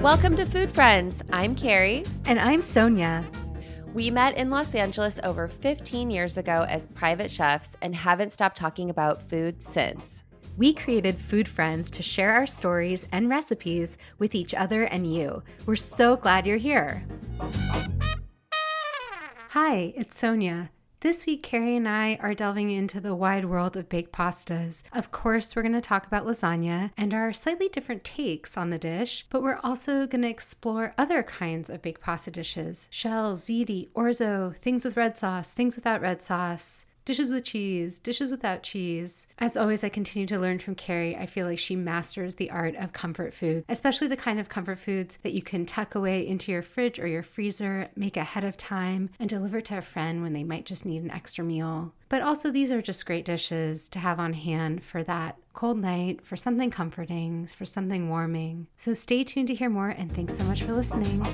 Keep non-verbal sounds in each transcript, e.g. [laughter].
Welcome to Food Friends. I'm Kari. And I'm Sonya. We met in Los Angeles over 15 years ago as private chefs and haven't stopped talking about food since. We created Food Friends to share our stories and recipes with each other and you. We're so glad you're here. Hi, it's Sonya. This week, Kari and I are delving into the wide world of baked pastas. Of course, we're going to talk about lasagna and our slightly different takes on the dish, but we're also going to explore other kinds of baked pasta dishes shell, ziti, orzo, things with red sauce, things without red sauce dishes with cheese, dishes without cheese. As always, I continue to learn from Kari. I feel like she masters the art of comfort food, especially the kind of comfort foods that you can tuck away into your fridge or your freezer, make ahead of time, and deliver to a friend when they might just need an extra meal. But also, these are just great dishes to have on hand for that cold night, for something comforting, for something warming. So stay tuned to hear more, and thanks so much for listening.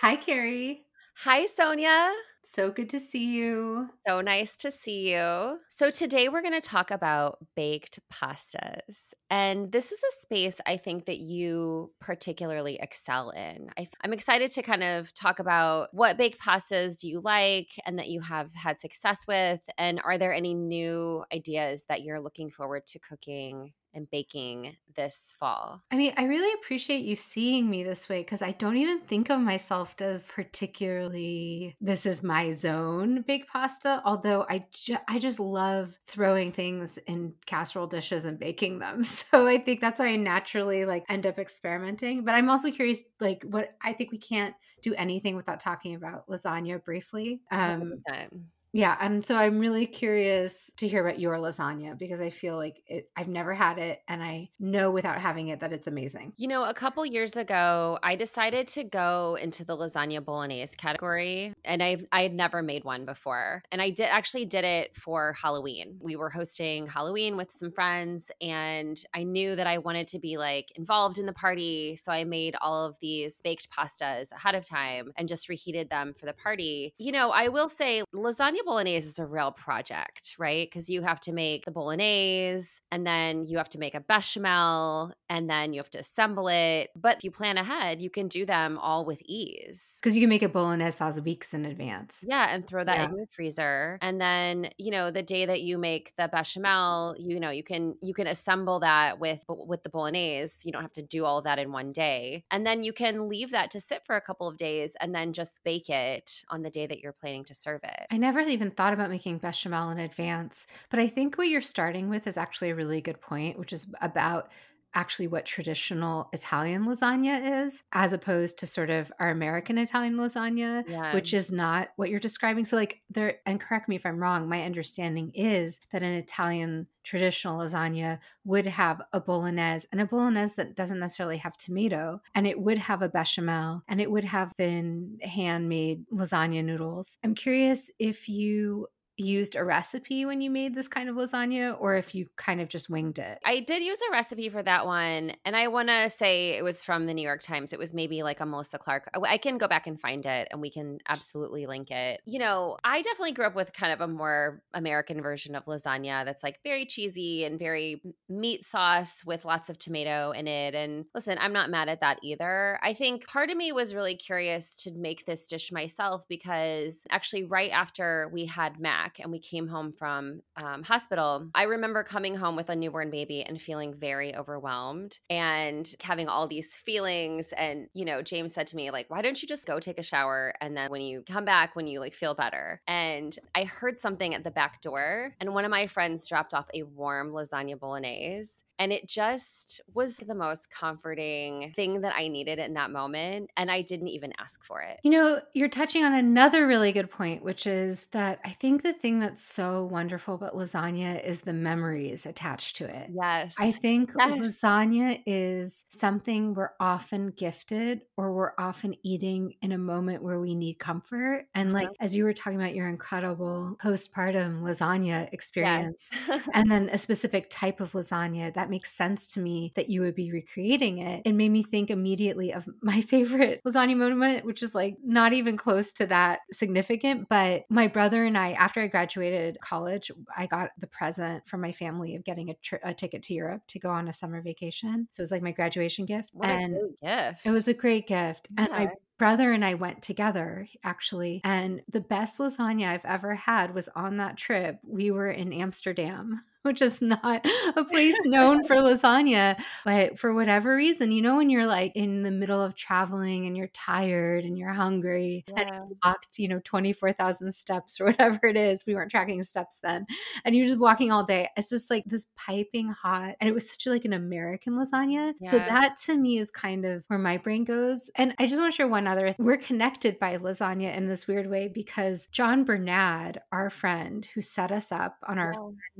Hi, Kari. Hi, Sonya. So good to see you. So nice to see you. So, today we're going to talk about baked pastas. And this is a space I think that you particularly excel in. I, am excited to kind of talk about what baked pastas do you like and that you have had success with. And are there any new ideas that you're looking forward to cooking and baking this fall. I mean, I really appreciate you seeing me this way because I don't even think of myself as particularly this is my zone baked pasta. Although I ju- I just love throwing things in casserole dishes and baking them. [laughs] So I think that's why I naturally like end up experimenting. But I'm also curious, like what I think we can't do anything without talking about lasagna briefly. Um, 100%. Yeah, and so I'm really curious to hear about your lasagna because I feel like it, I've never had it and I know without having it that it's amazing. You know, a couple years ago, I decided to go into the lasagna bolognese category and I I had never made one before. And I did actually did it for Halloween. We were hosting Halloween with some friends and I knew that I wanted to be like involved in the party, so I made all of these baked pastas ahead of time and just reheated them for the party. You know, I will say lasagna bolognese is a real project, right? Because you have to make the bolognese and then you have to make a bechamel and then you have to assemble it. But if you plan ahead, you can do them all with ease. Because you can make a bolognese sauce weeks in advance. Yeah, and throw that yeah. in your freezer. And then, you know, the day that you make the bechamel, you know, you can you can assemble that with with the bolognese. You don't have to do all that in one day. And then you can leave that to sit for a couple of days and then just bake it on the day that you're planning to serve it. I never even thought about making bechamel in advance, but I think what you're starting with is actually a really good point, which is about actually what traditional Italian lasagna is, as opposed to sort of our American Italian lasagna, yeah. which is not what you're describing. So, like, there, and correct me if I'm wrong, my understanding is that an Italian traditional lasagna would have a bolognese and a bolognese that doesn't necessarily have tomato, and it would have a bechamel, and it would have thin handmade lasagna noodles. I'm curious if you used a recipe when you made this kind of lasagna or if you kind of just winged it. I did use a recipe for that one. And I want to say it was from the New York Times. It was maybe like a Melissa Clark. I can go back and find it and we can absolutely link it. You know, I definitely grew up with kind of a more American version of lasagna that's like very cheesy and very meat sauce with lots of tomato in it. And listen, I'm not mad at that either. I think part of me was really curious to make this dish myself because actually, right after we had Mac, back and we came home from um, hospital, I remember coming home with a newborn baby and feeling very overwhelmed and having all these feelings. And, you know, James said to me, like, why don't you just go take a shower? And then when you come back, when you like feel better. And I heard something at the back door, and one of my friends dropped off a warm lasagna bolognese. And it just was the most comforting thing that I needed in that moment. And I didn't even ask for it. You know, you're touching on another really good point, which is that I think the thing that's so wonderful about lasagna is the memories attached to it. Yes. I think yes. lasagna is something we're often gifted or we're often eating in a moment where we need comfort. And like, uh-huh. as you were talking about your incredible postpartum lasagna experience, yes. [laughs] and then a specific type of lasagna that that makes sense to me that you would be recreating it. It made me think immediately of [laughs] my favorite lasagna moment, which is like not even close to that significant. But my brother and I, after I graduated college, I got the present from my family of getting a, a ticket to Europe to go on a summer vacation. So it was like my graduation gift. What and gift. It was a great gift. Yeah. And my brother and I went together actually. And the best lasagna I've ever had was on that trip. We were in Amsterdam which is not a place [laughs] known for lasagna. But for whatever reason, you know, when you're like in the middle of traveling and you're tired and you're hungry yeah. and you walked, you know, 24,000 steps or whatever it is, we weren't tracking steps then, and you're just walking all day. It's just like this piping hot. And it was such a, like an American lasagna. Yeah. So that to me is kind of where my brain goes. And I just want to share one other. We're connected by lasagna in this weird way because John Bernard, our friend who set us up on our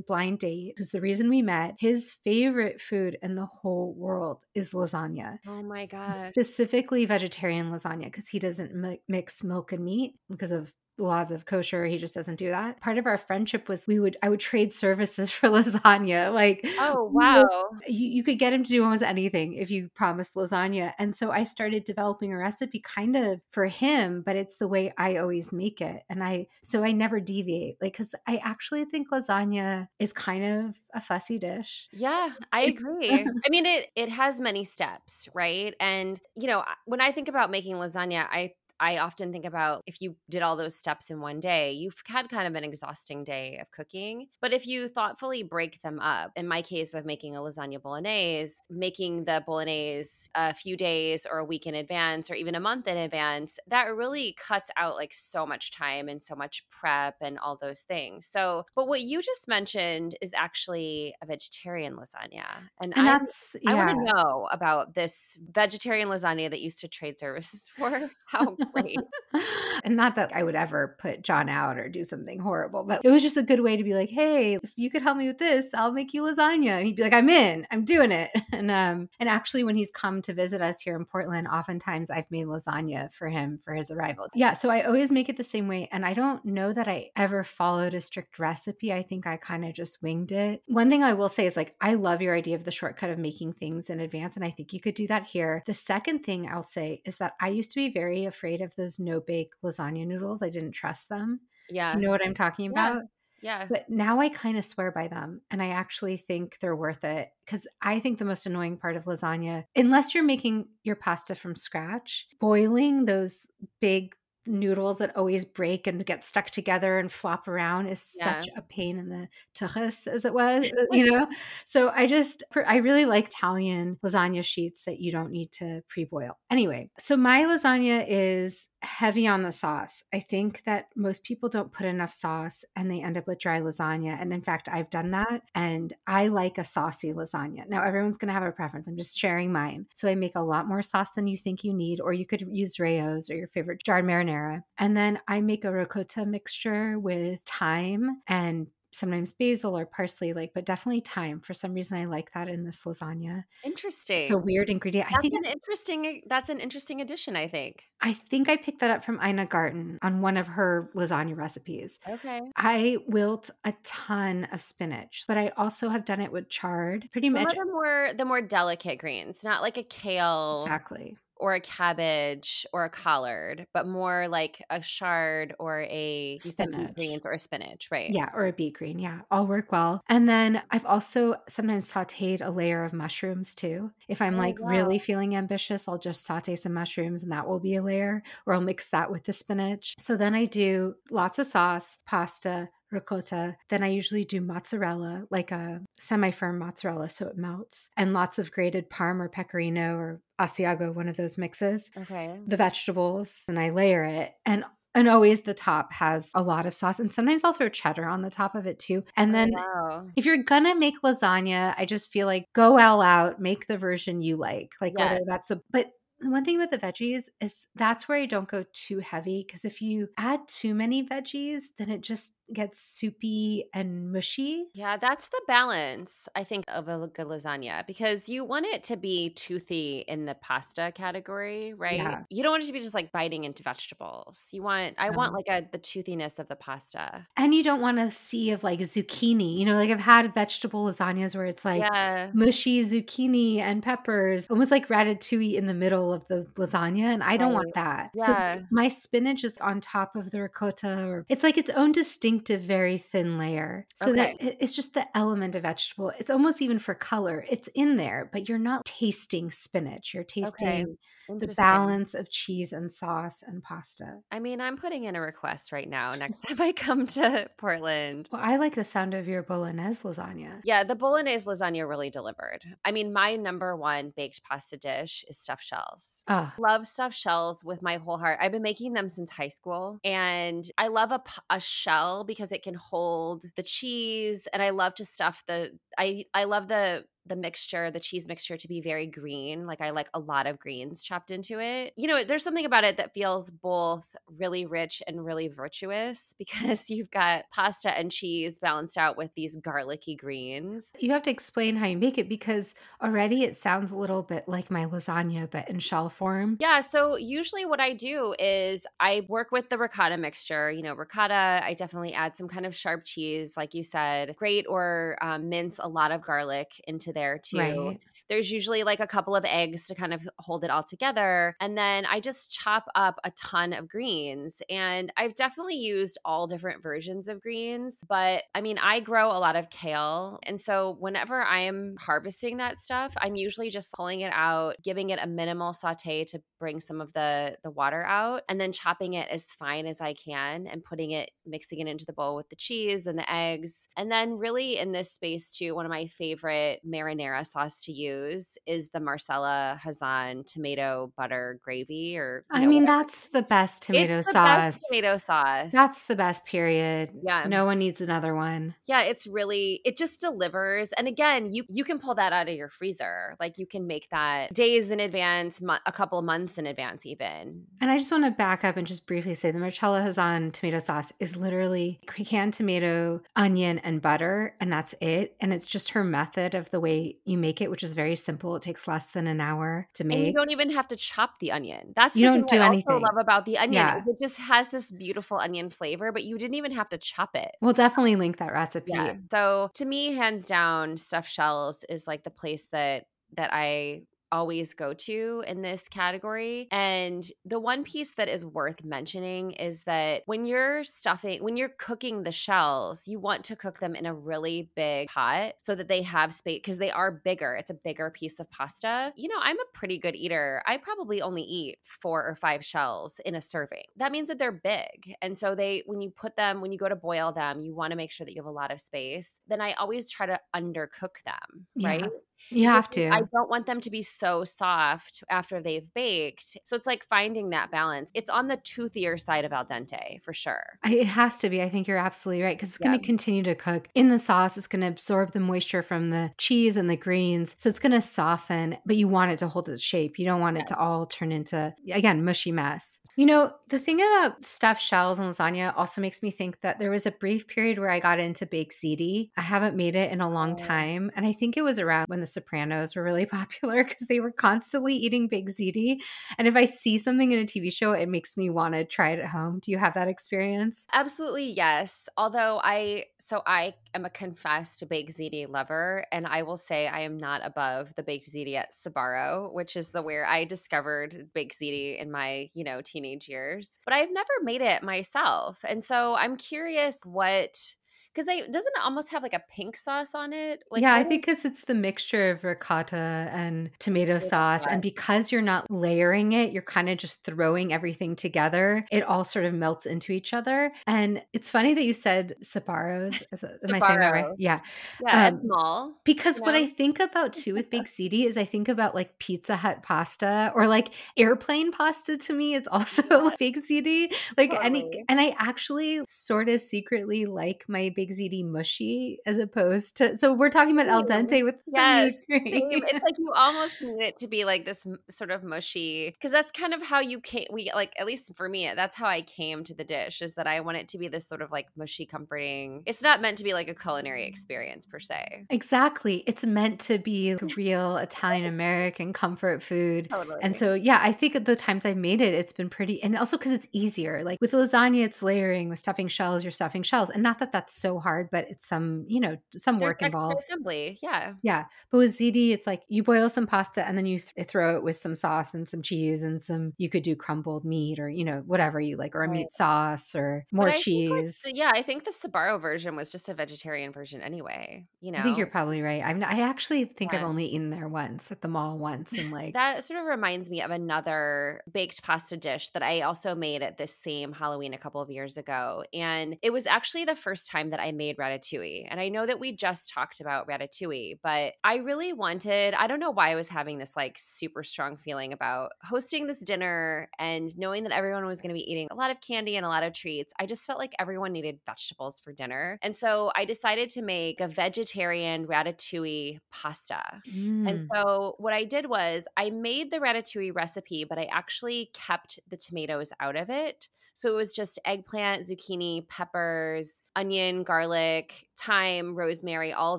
blind date, date because the reason we met, his favorite food in the whole world is lasagna. Oh my God. Specifically vegetarian lasagna because he doesn't mix milk and meat because of laws of kosher. He just doesn't do that. Part of our friendship was we would i would trade services [laughs] for lasagna. Like oh wow. you, you could get him to do almost anything if you promised lasagna. And so i started developing a recipe kind of for him but it's the way i always make it. And i so i never deviate. Like because i actually think lasagna is kind of a fussy dish. Yeah i agree. [laughs] I mean it it has many steps right? And you know when i think about making lasagna i I often think about if you did all those steps in one day, you've had kind of an exhausting day of cooking. But if you thoughtfully break them up, in my case of making a lasagna bolognese, making the bolognese a few days or a week in advance or even a month in advance, that really cuts out like so much time and so much prep and all those things. So, but what you just mentioned is actually a vegetarian lasagna. And, and that's, yeah. I want to know about this vegetarian lasagna that used to trade services [laughs] for. How [laughs] and not that I would ever put John out or do something horrible, but it was just a good way to be like, hey, if you could help me with this, I'll make you lasagna. And he'd be like, I'm in, I'm doing it. [laughs] And um, and actually when he's come to visit us here in Portland, oftentimes I've made lasagna for him for his arrival. Yeah. So I always make it the same way. And I don't know that I ever followed a strict recipe. I think I kind of just winged it. One thing I will say is like, I love your idea of the shortcut of making things in advance. And I think you could do that here. The second thing I'll say is that I used to be very afraid of those no bake lasagna noodles. I didn't trust them. Yeah. Do you know what I'm talking about? Yeah. yeah. But now I kind of swear by them and I actually think they're worth it because I think the most annoying part of lasagna, unless you're making your pasta from scratch, boiling those big noodles that always break and get stuck together and flop around is yeah. such a pain in the tuchus as it was uh, [laughs] you know so i just i really like italian lasagna sheets that you don't need to pre-boil anyway so my lasagna is heavy on the sauce. I think that most people don't put enough sauce and they end up with dry lasagna. And in fact, I've done that and I like a saucy lasagna. Now, everyone's going to have a preference. I'm just sharing mine. So I make a lot more sauce than you think you need, or you could use Rao's or your favorite jarred marinara. And then I make a ricotta mixture with thyme and sometimes basil or parsley, like, but definitely thyme. For some reason, I like that in this lasagna. Interesting. It's a weird ingredient. That's I think an interesting. That's an interesting addition. I think. I think I picked that up from Ina Garten on one of her lasagna recipes. Okay. I wilt a ton of spinach, but I also have done it with chard. Pretty Some much. The more the more delicate greens, not like a kale. Exactly or a cabbage or a collard, but more like a chard or a spinach greens or a spinach, right? Yeah, or a beet green. Yeah, all work well. And then I've also sometimes sauteed a layer of mushrooms too. If I'm oh, like wow. really feeling ambitious, I'll just saute some mushrooms and that will be a layer, or I'll mix that with the spinach. So then I do lots of sauce, pasta, ricotta. Then I usually do mozzarella, like a semi firm mozzarella so it melts, and lots of grated parm or pecorino or Asiago, one of those mixes. Okay. The vegetables, and I layer it. And and always the top has a lot of sauce and sometimes i'll throw cheddar on the top of it too and oh, then oh, wow. if you're gonna make lasagna i just feel like go all out make the version you like like yes. whether that's a but one thing with the veggies is that's where I don't go too heavy because if you add too many veggies, then it just gets soupy and mushy. Yeah, that's the balance, I think, of a good lasagna because you want it to be toothy in the pasta category, right? Yeah. You don't want it to be just like biting into vegetables. You want, I no. want like a the toothiness of the pasta. And you don't want a sea of like zucchini. You know, like I've had vegetable lasagnas where it's like yeah. mushy zucchini and peppers, almost like ratatouille in the middle of the lasagna. And I don't right. want that. Yeah. So my spinach is on top of the ricotta, or it's like its own distinct distinctive, very thin layer. So Okay. that it's just the element of vegetable. It's almost even for color. It's in there, but you're not tasting spinach. You're tasting the balance of cheese and sauce and pasta. I mean, I'm putting in a request right now next time I come to [laughs] Portland. Well, I like the sound of your bolognese lasagna. Yeah, the bolognese lasagna really delivered. I mean, my number one baked pasta dish is stuffed shells. Oh, Love stuffed shells with my whole heart. I've been making them since high school. And I love a shell because it can hold the cheese. And I love to stuff the, I, I love the, the mixture, the cheese mixture to be very green. Like I like a lot of greens chopped into it. You know, there's something about it that feels both really rich and really virtuous [laughs] because you've got pasta and cheese balanced out with these garlicky greens. you have to explain how you make it because already it sounds a little bit like my lasagna, but in shell form. Yeah, so usually what I do is I work with the ricotta mixture. You know, ricotta, I definitely add some kind of sharp cheese, like you said, grate or um, mince a lot of garlic into there too. Right. There's usually like a couple of eggs to kind of hold it all together. And then I just chop up a ton of greens. And I've definitely used all different versions of greens, but I mean, I grow a lot of kale. And so whenever I'm harvesting that stuff, I'm usually just pulling it out, giving it a minimal saute to bring some of the the water out and then chopping it as fine as I can and putting it mixing it into the bowl with the cheese and the eggs. And then really in this space too, one of my favorite marinara sauce to use is the Marcella Hazan tomato butter gravy or I know, mean, whatever. that's the best tomato It's the sauce. best tomato sauce. That's the best period. Yeah. No one needs another one. Yeah, it's really it just delivers. And again, you you can pull that out of your freezer. Like you can make that days in advance, mo- a couple months in advance even. And I just want to back up and just briefly say the Marcella Hazan tomato sauce is literally canned tomato, onion, and butter, and that's it. And it's just her method of the way you make it, which is very simple. It takes less than an hour to make. And you don't even have to chop the onion. That's You the don't do I anything. also love about the onion. Yeah. It just has this beautiful onion flavor, but you didn't even have to chop it. We'll definitely link that recipe. Yeah. So to me, hands down, stuffed shells is like the place that that I always go to in this category. And the one piece that is worth mentioning is that when you're stuffing, when you're cooking the shells, you want to cook them in a really big pot so that they have space because they are bigger. It's a bigger piece of pasta. You know, I'm a pretty good eater. I probably only eat four or five shells in a serving. That means that they're big. And so they when you put them, when you go to boil them, you want to make sure that you have a lot of space. Then I always try to undercook them, Yeah. right? You have to. I don't want them to be so soft after they've baked. So it's like finding that balance. It's on the toothier side of al dente for sure. It has to be. I think you're absolutely right because it's going to continue to cook in the sauce. It's going to absorb the moisture from the cheese and the greens. So it's going to soften, but you want it to hold its shape. You don't want it to all turn into, again, mushy mess. You know, the thing about stuffed shells and lasagna also makes me think that there was a brief period where I got into baked ziti. I haven't made it in a long Oh. time. And I think it was around when the Sopranos were really [laughs] popular because they were constantly eating baked ziti. And if I see something in a TV show, it makes me want to try it at home. Do you have that experience? Absolutely, yes. Although I, so I am a confessed baked ziti lover, and I will say I am not above the baked ziti at Sbarro, which is the where I discovered baked ziti in my, you know, teenage years. But I've never made it myself, and so I'm curious what because they doesn't it almost have like a pink sauce on it. Like, yeah, I think because it's the mixture of ricotta and tomato sauce. And because you're not layering it, you're kind of just throwing everything together. It all sort of melts into each other. And it's funny that you said Sbarros. Is that- Am I saying that right? Yeah. yeah, um, small. Because what? I think about too with Big [laughs] Ziti is I think about like Pizza Hut pasta or like airplane pasta to me is also [laughs] Big Ziti. Like any and I actually sort of secretly like my Big Ziti mushy as opposed to so we're talking about al dente with Yes, the meat Same. cream. It's like you almost need it to be like this sort of mushy because that's kind of how you came. We like at least for me, that's how I came to the dish. Is that I want it to be this sort of like mushy, comforting. It's not meant to be like a culinary experience per se. Exactly. It's meant to be like real Italian American comfort food. Totally. And so, yeah, I think at the times I've made it, it's been pretty, and also because it's easier. Like with lasagna, it's layering. With stuffing shells, you're stuffing shells. And not that that's so so hard, but it's some, you know, some There's work involved. assembly. Yeah. Yeah. But with ziti, it's like you boil some pasta and then you th- throw it with some sauce and some cheese and some, you could do crumbled meat or, you know, whatever you like, or a Right. meat sauce or more I like, cheese. yeah, I think the Sbarro version was just a vegetarian version anyway. You know, I think you're probably right. I've, n- I actually think I've only eaten there once at the mall once and [laughs] like, that sort of reminds me of another baked pasta dish that I also made at this same Halloween a couple of years ago. And it was actually the first time that I made ratatouille. And I know that we just talked about ratatouille, but I really wanted, I don't know why I was having this like super strong feeling about hosting this dinner and knowing that everyone was going to be eating a lot of candy and a lot of treats. I just felt like everyone needed vegetables for dinner. And so I decided to make a vegetarian ratatouille pasta. mm, And so what I did was I made the ratatouille recipe, but I actually kept the tomatoes out of it. So it was just eggplant, zucchini, peppers, onion, garlic, thyme, rosemary, all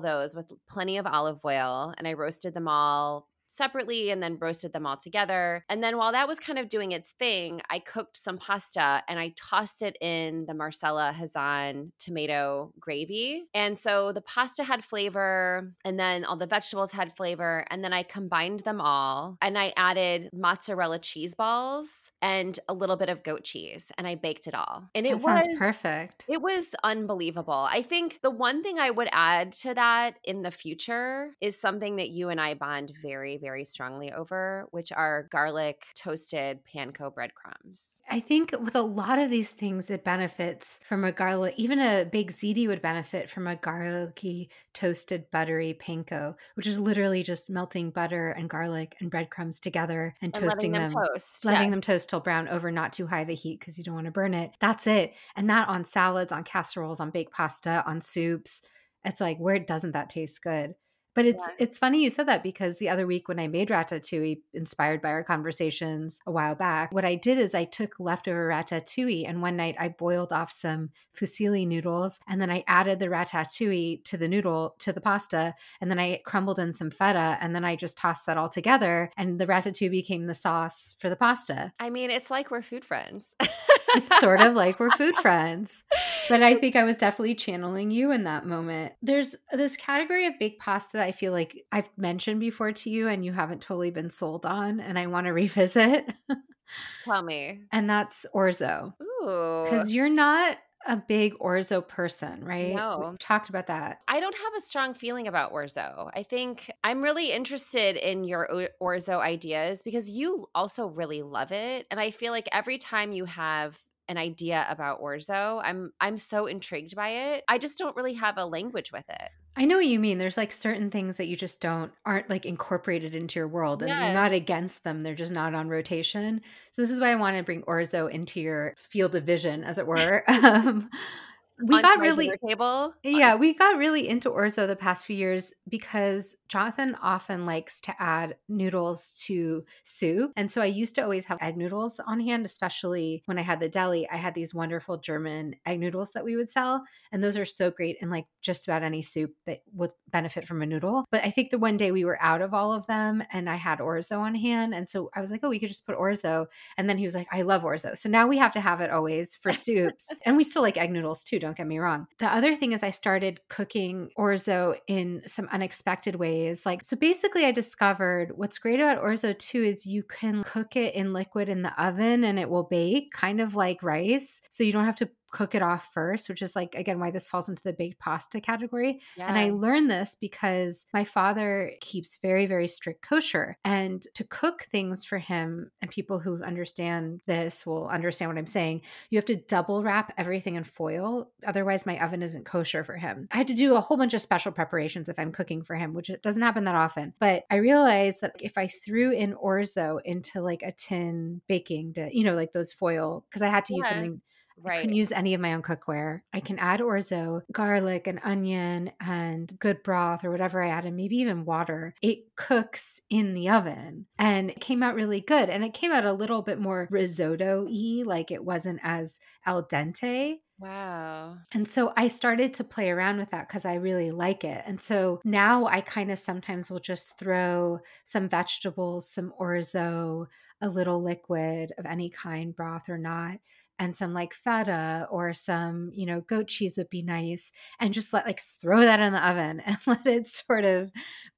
those with plenty of olive oil. And I roasted them all separately and then roasted them all together. And then while that was kind of doing its thing, I cooked some pasta and I tossed it in the Marcella Hazan tomato gravy. And so the pasta had flavor and then all the vegetables had flavor. And then I combined them all and I added mozzarella cheese balls and a little bit of goat cheese and I baked it all. And it was perfect. it was unbelievable. I think the one thing I would add to that in the future is something that you and I bond very, very strongly over, which are garlic toasted panko breadcrumbs. I think with a lot of these things, it benefits from a garlic. Even a big ziti would benefit from a garlicky, toasted, buttery panko, which is literally just melting butter and garlic and breadcrumbs together and, And toasting them, them, toast. letting yeah. them toast till brown over not too high of a heat because you don't want to burn it. That's it. And that on salads, on casseroles, on baked pasta, on soups. It's like where doesn't that taste good? But it's Yeah. it's funny you said that because the other week when I made ratatouille, inspired by our conversations a while back, what I did is I took leftover ratatouille and one night I boiled off some fusilli noodles and then I added the ratatouille to the noodle to the pasta and then I crumbled in some feta and then I just tossed that all together and the ratatouille became the sauce for the pasta. I mean, it's like we're food friends. [laughs] It's sort of like we're food [laughs] friends. But I think I was definitely channeling you in that moment. There's this category of baked pasta that I feel like I've mentioned before to you and you haven't totally been sold on, and I want to revisit. Tell me. and that's orzo. Ooh. Because you're not a big orzo person, right? No. We've talked about that. I don't have a strong feeling about orzo. I think I'm really interested in your orzo ideas because you also really love it and I feel like every time you have an idea about orzo, I'm I'm so intrigued by it. I just don't really have a language with it. I know what you mean. There's like certain things that you just don't aren't like incorporated into your world and Yeah. you're not against them. They're just not on rotation. So this is why I want to bring orzo into your field of vision, as it were. [laughs] um, we got really table. yeah, we got really into orzo the past few years because Jonathan often likes to add noodles to soup. And so I used to always have egg noodles on hand, especially when I had the deli. I had these wonderful German egg noodles that we would sell. And those are so great in like just about any soup that would benefit from a noodle. But I think the one day we were out of all of them and I had orzo on hand. And so I was like, oh, we could just put orzo. And then he was like, I love orzo. So now we have to have it always for soups. and we still like egg noodles too, don't get me wrong. The other thing is I started cooking orzo in some unexpected ways. Like, so basically, I discovered what's great about orzo too is you can cook it in liquid in the oven and it will bake, kind of like rice. So you don't have to cook it off first, which is like, again, why this falls into the baked pasta category. And I learned this because my father keeps very, very strict kosher. And to cook things for him, and people who understand this will understand what I'm saying, you have to double wrap everything in foil. Otherwise, my oven isn't kosher for him. I had to do a whole bunch of special preparations if I'm cooking for him, which it doesn't happen that often. But I realized that if I threw in orzo into like a tin baking, di- you know, like those foil, because I had to use Yeah. Something I Right. couldn't use any of my own cookware. I can add orzo, garlic, and onion, and good broth or whatever I add, and maybe even water. It cooks in the oven and it came out really good. And it came out a little bit more risotto y, like it wasn't as al dente. Wow. And so I started to play around with that because I really like it. And so now I kind of sometimes will just throw some vegetables, some orzo, a little liquid of any kind, broth or not, and some like feta or some, you know, goat cheese would be nice. And just let like throw that in the oven [laughs] and let it sort of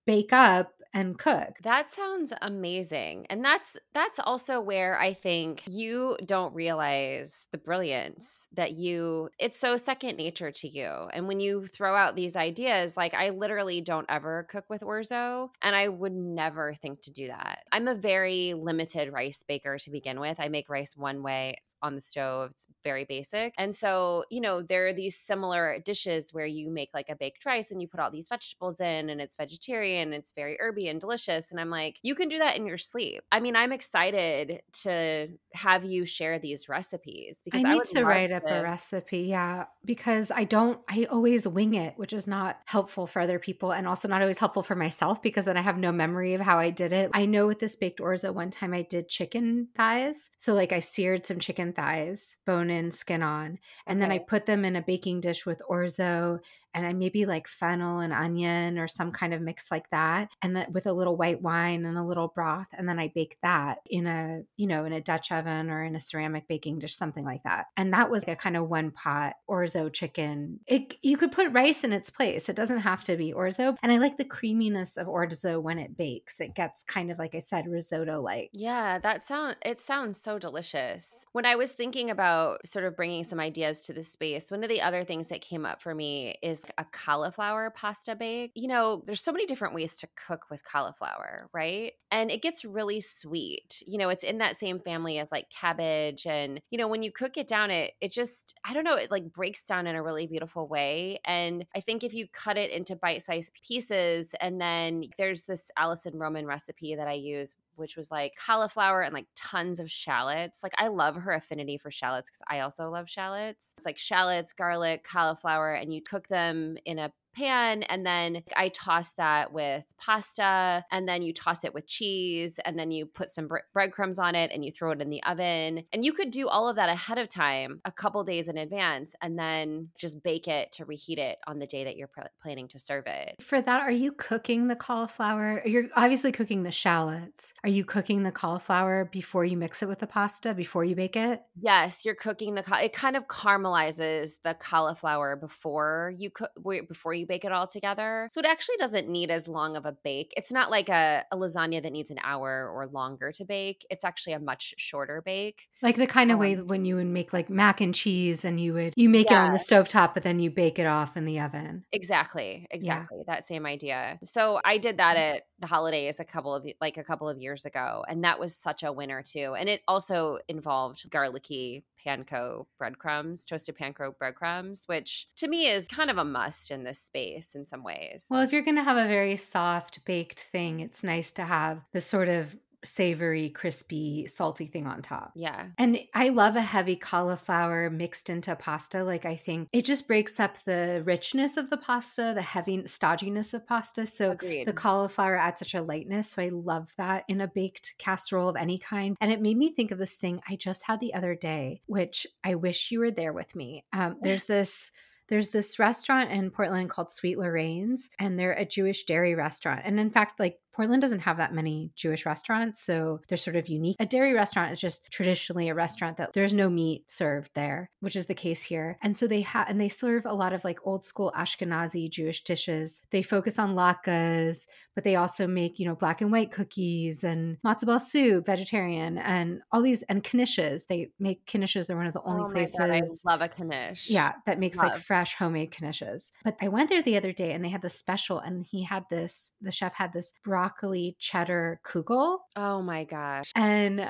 bake up and cook. That sounds amazing. And that's that's also where I think you don't realize the brilliance that you it's so second nature to you. And when you throw out these ideas, like I literally don't ever cook with orzo and I would never think to do that. I'm a very limited rice baker to begin with. I make rice one way, it's on the stove, it's very basic. And so, you know, there are these similar dishes where you make like a baked rice and you put all these vegetables in and it's vegetarian, it's very herby and delicious. And I'm like, you can do that in your sleep. I mean, I'm excited to have you share these recipes because I need I to write up a recipe. Yeah. Because I don't, I always wing it, which is not helpful for other people and also not always helpful for myself because then I have no memory of how I did it. I know with this baked orzo, one time I did chicken thighs. So, like, I seared some chicken thighs, bone in, skin on, and okay. then I put them in a baking dish with orzo and I maybe like fennel and onion or some kind of mix like that, and that with a little white wine and a little broth, and then I bake that in a you know in a Dutch oven or in a ceramic baking dish, something like that. And that was a kind of one pot orzo chicken. It you could put rice in its place. It doesn't have to be orzo, and I like the creaminess of orzo when it bakes. It gets kind of like I said risotto like. Yeah, that sound it sounds so delicious. When I was thinking about sort of bringing some ideas to the space, one of the other things that came up for me is a cauliflower pasta bake. You know, there's so many different ways to cook with cauliflower, right? And it gets really sweet. You know, it's in that same family as like cabbage and you know, when you cook it down it it just I don't know, it like breaks down in a really beautiful way and I think if you cut it into bite-sized pieces and then there's this Alison Roman recipe that I use which was like cauliflower and like tons of shallots. Like I love her affinity for shallots because I also love shallots. It's like shallots, garlic, cauliflower, and you cook them in a pan and then I toss that with pasta and then you toss it with cheese and then you put some bre- breadcrumbs on it and you throw it in the oven. And you could do all of that ahead of time, a couple days in advance, and then just bake it to reheat it on the day that you're pr- planning to serve it. For that, are you cooking the cauliflower? You're obviously cooking the shallots. Are you cooking the cauliflower before you mix it with the pasta, before you bake it? Yes, you're cooking the it kind of caramelizes the cauliflower before you cook before you bake it all together. So it actually doesn't need as long of a bake. It's not like a, a lasagna that needs an hour or longer to bake. It's actually a much shorter bake. Like the kind of um, way when you would make like mac and cheese and you would you make yeah. it on the stove top, but then you bake it off in the oven. Exactly. Exactly. Yeah. That same idea. So I did that at the holidays a couple of like a couple of years ago. And that was such a winner too. And it also involved garlicky panko breadcrumbs, toasted panko breadcrumbs, which to me is kind of a must in this space in some ways. Well, if you're going to have a very soft baked thing, it's nice to have the sort of savory, crispy, salty thing on top. Yeah. And I love a heavy cauliflower mixed into pasta. Like, I think it just breaks up the richness of the pasta, the heavy stodginess of pasta. So Agreed. the cauliflower adds such a lightness. So I love that in a baked casserole of any kind. And it made me think of this thing I just had the other day, which I wish you were there with me. Um, [laughs] there's this. There's this restaurant in Portland called Sweet Lorraine's, and they're a Jewish dairy restaurant. And in fact, like Portland doesn't have that many Jewish restaurants, so they're sort of unique. A dairy restaurant is just traditionally a restaurant that there's no meat served there, which is the case here. And so they have, and they serve a lot of like old school Ashkenazi Jewish dishes. They focus on latkes, but they also make, you know, black and white cookies and matzo ball soup, vegetarian, and all these, and knishes. They make knishes. They're one of the only oh places. God, I love a knish. Yeah, that makes love. like fresh homemade knishes. But I went there the other day and they had the special, and he had this, the chef had this broccoli broccoli cheddar kugel. Oh my gosh. And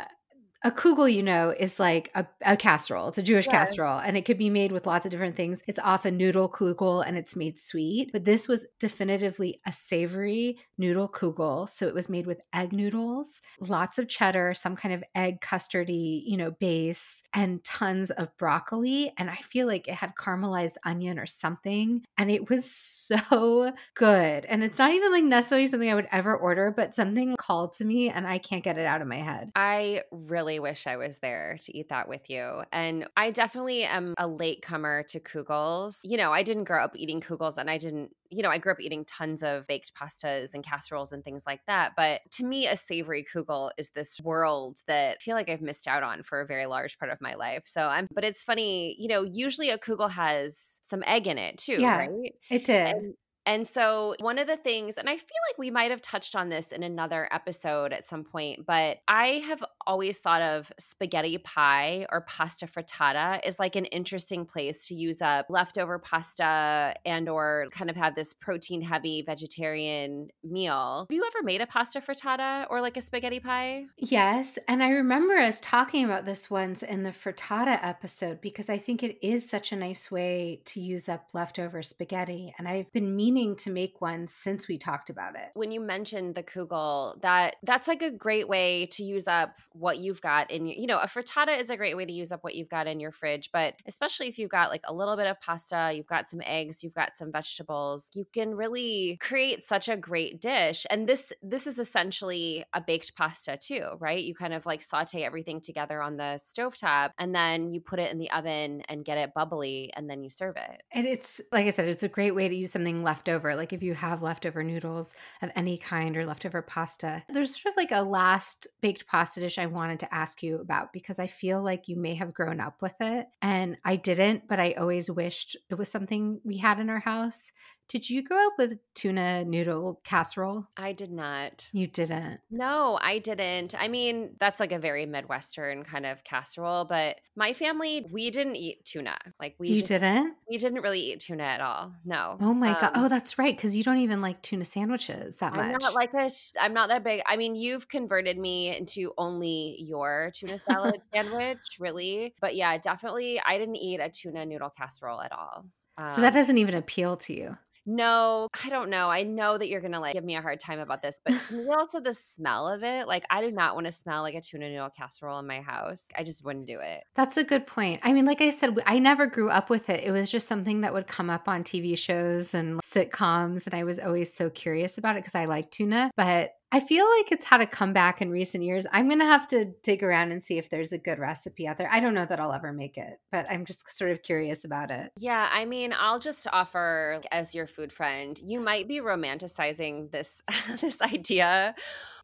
a kugel, you know, is like a, a casserole. It's a Jewish casserole, and it could be made with lots of different things. It's often noodle kugel, and it's made sweet. But this was definitively a savory noodle kugel. So it was made with egg noodles, lots of cheddar, some kind of egg custardy, you know, base, and tons of broccoli. And I feel like it had caramelized onion or something, and it was [laughs] so good. And it's not even like necessarily something I would ever order, but something called to me, and I can't get it out of my head. I really really wish I was there to eat that with you. And I definitely am a late comer to kugels. You know, I didn't grow up eating kugels and I didn't you know, I grew up eating tons of baked pastas and casseroles and things like that. But to me, a savory kugel is this world that I feel like I've missed out on for a very large part of my life. So I'm, but it's funny, you know, usually a kugel has some egg in it too, Yeah, right? it did. And and so, one of the things, and I feel like we might have touched on this in another episode at some point, but I have always thought of spaghetti pie or pasta frittata is like an interesting place to use up leftover pasta and or kind of have this protein heavy vegetarian meal. Have you ever made a pasta frittata or like a spaghetti pie? Yes. And I remember us talking about this once in the frittata episode because I think it is such a nice way to use up leftover spaghetti. And I've been meaning to make one since we talked about it. When you mentioned the kugel, that that's like a great way to use up what you've got in your, you know, a frittata is a great way to use up what you've got in your fridge, but especially if you've got like a little bit of pasta, you've got some eggs, you've got some vegetables, you can really create such a great dish. And this this is essentially a baked pasta too, right? You kind of like saute everything together on the stovetop and then you put it in the oven and get it bubbly and then you serve it. And it's like I said, it's a great way to use something left over. Like if you have leftover noodles of any kind or leftover pasta, there's sort of like a last baked pasta dish I wanted to ask you about because I feel like you may have grown up with it and I didn't, but I always wished it was something we had in our house. Did you grow up with tuna noodle casserole? I did not. You didn't. No, I didn't. I mean, that's like a very Midwestern kind of casserole, but my family, we didn't eat tuna. Like we You just, didn't? we didn't really eat tuna at all. No. Oh my god. Um, Oh, that's right cuz you don't even like tuna sandwiches that I'm much. not like a I'm not that big. I mean, you've converted me into only your tuna salad [laughs] sandwich, really. But yeah, definitely I didn't eat a tuna noodle casserole at all. so that Um, doesn't even appeal to you. No, I don't know. I know that you're gonna like give me a hard time about this, but to me, [laughs] also the smell of it, like I do not want to smell like a tuna noodle casserole in my house. I just wouldn't do it. That's a good point. I mean, like I said, I never grew up with it. It was just something that would come up on TV shows and sitcoms. And I was always so curious about it because I like tuna. But I feel like it's had a comeback in recent years. I'm going to have to dig around and see if there's a good recipe out there. I don't know that I'll ever make it, but I'm just sort of curious about it. Yeah, I mean, I'll just offer as your food friend, you might be romanticizing this [laughs] this idea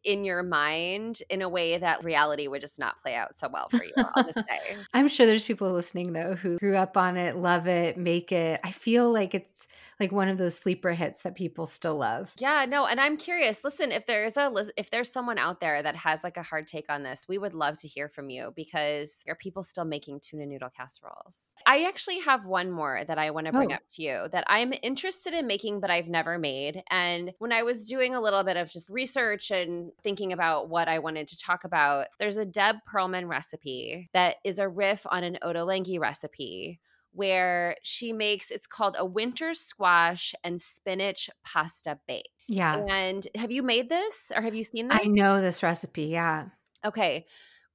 in your mind in a way that reality would just not play out so well for you. I'll [laughs] just say. I'm sure there's people listening though who grew up on it, love it, make it. I feel like it's like one of those sleeper hits that people still love. Yeah, no, and I'm curious. Listen, if there's a if there's someone out there that has like a hard take on this, we would love to hear from you because are people still making tuna noodle casseroles? I actually have one more that I want to bring Oh. up to you that I'm interested in making but I've never made. And when I was doing a little bit of just research and thinking about what I wanted to talk about, there's a Deb Perelman recipe that is a riff on an Ottolenghi recipe where she makes it's called a winter squash and spinach pasta bake. Yeah. And have you made this or have you seen that? I know this recipe. Yeah. Okay.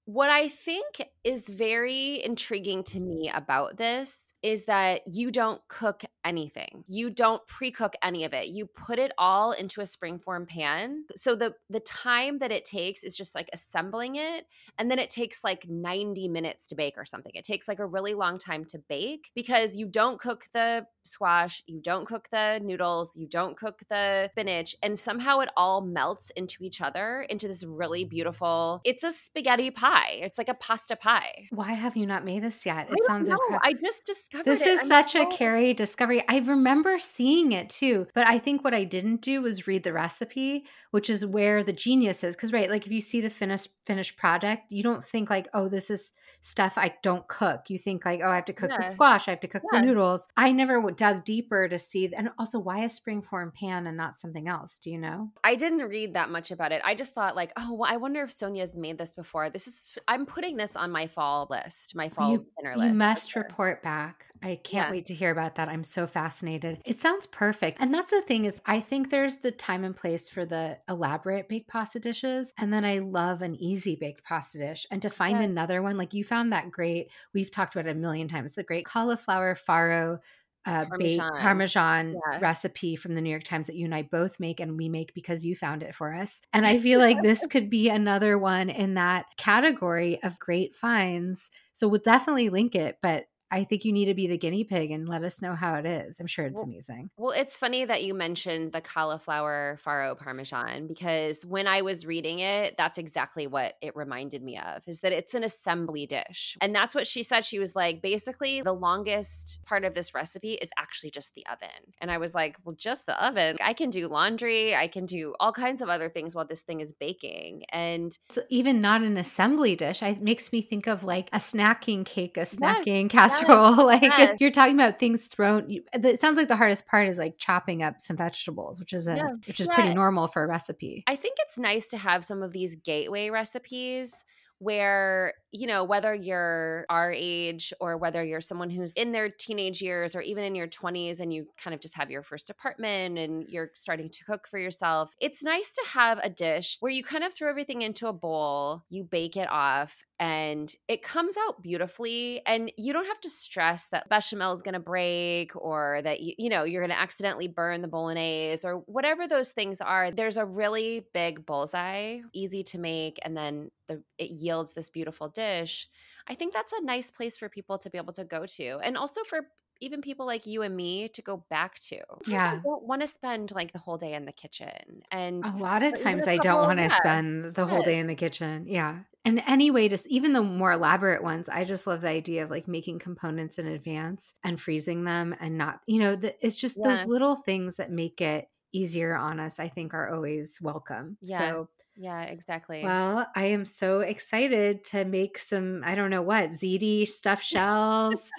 What I think is very intriguing to me about this is that you don't cook anything. You don't pre-cook any of it. You put it all into a springform pan. So the the time that it takes is just like assembling it and then it takes like 90 minutes to bake or something. It takes like a really long time to bake because you don't cook the squash, you don't cook the noodles, you don't cook the spinach and somehow it all melts into each other into this really beautiful. It's a spaghetti pie. It's like a pasta pie. Why have you not made this yet? It sounds incredible. I just just discovered This is such a oh. so- Kari discovery. I remember seeing it too, but I think what I didn't do was read the recipe, which is where the genius is. Because right, like if you see the finished finished product, you don't think like, oh, this is stuff I don't cook. You think like, oh, I have to cook the squash, I have to cook Yeah. the noodles. I never dug deeper to see, and also why a springform pan and not something else? Do you know? I didn't read that much about it. I just thought like, oh, well, I wonder if Sonya's made this before. This is I'm putting this on my fall list, my fall You, dinner you list. for must sure. report back. I can't Yeah. wait to hear about that. I'm so fascinated. It sounds perfect. And that's the thing is I think there's the time and place for the elaborate baked pasta dishes. And then I love an easy baked pasta dish. And to find Yeah. another one, like you found that great, we've talked about it a million times, the great cauliflower farro uh, Parmesan. baked Parmesan Yeah. recipe from the New York Times that you and I both make, and we make because you found it for us. And I feel like this [laughs] could be another one in that category of great finds. So we'll definitely link it, but I think you need to be the guinea pig and let us know how it is. I'm sure it's Well, amazing. Well, it's funny that you mentioned the cauliflower farro parmesan because when I was reading it, that's exactly what it reminded me of is that it's an assembly dish. And that's what she said. She was like, basically, the longest part of this recipe is actually just the oven. And I was like, well, just the oven. I can do laundry, I can do all kinds of other things while this thing is baking. And It's even not an assembly dish. It makes me think of like a snacking cake, a snacking casserole. [laughs] like yes. you're talking about things thrown. you- It sounds like the hardest part is like chopping up some vegetables, which is a Yeah. which is Yeah. pretty normal for a recipe. I think it's nice to have some of these gateway recipes where, you know, whether you're our age or whether you're someone who's in their teenage years or even in your 20s and you kind of just have your first apartment and you're starting to cook for yourself, it's nice to have a dish where you kind of throw everything into a bowl, you bake it off, and it comes out beautifully. And you don't have to stress that bechamel is going to break or that, you, you know, you're going to accidentally burn the bolognese or whatever those things are. There's a really big bullseye, easy to make, and then the, it yields this beautiful dish. I think that's a nice place for people to be able to go to. And also for even people like you and me to go back to. Yeah. I don't want to spend like the whole day in the kitchen. And A lot of times I don't want to spend the whole day in the kitchen. Yeah. And anyway, just even the more elaborate ones, I just love the idea of like making components in advance and freezing them and not, you know, the, it's just those little things that make it easier on us, I think are always welcome. Yeah. So yeah, exactly. Well, I am so excited to make some, I don't know what, ziti stuffed [laughs] shells,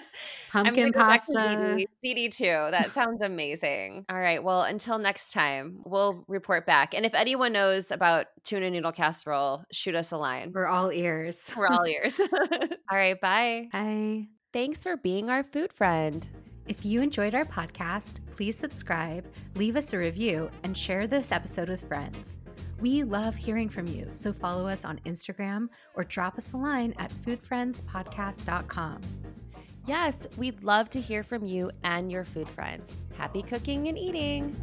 pumpkin go back to pasta. ziti too. That sounds amazing. All right. Well, until next time, we'll report back. And if anyone knows about tuna noodle casserole, shoot us a line. We're all ears. We're all [laughs] ears. [laughs] all right. Bye. Bye. Thanks for being our food friend. If you enjoyed our podcast, please subscribe, leave us a review, and share this episode with friends. We love hearing from you, so follow us on Instagram or drop us a line at foodfriendspodcast.com. Yes, we'd love to hear from you and your food friends. Happy cooking and eating.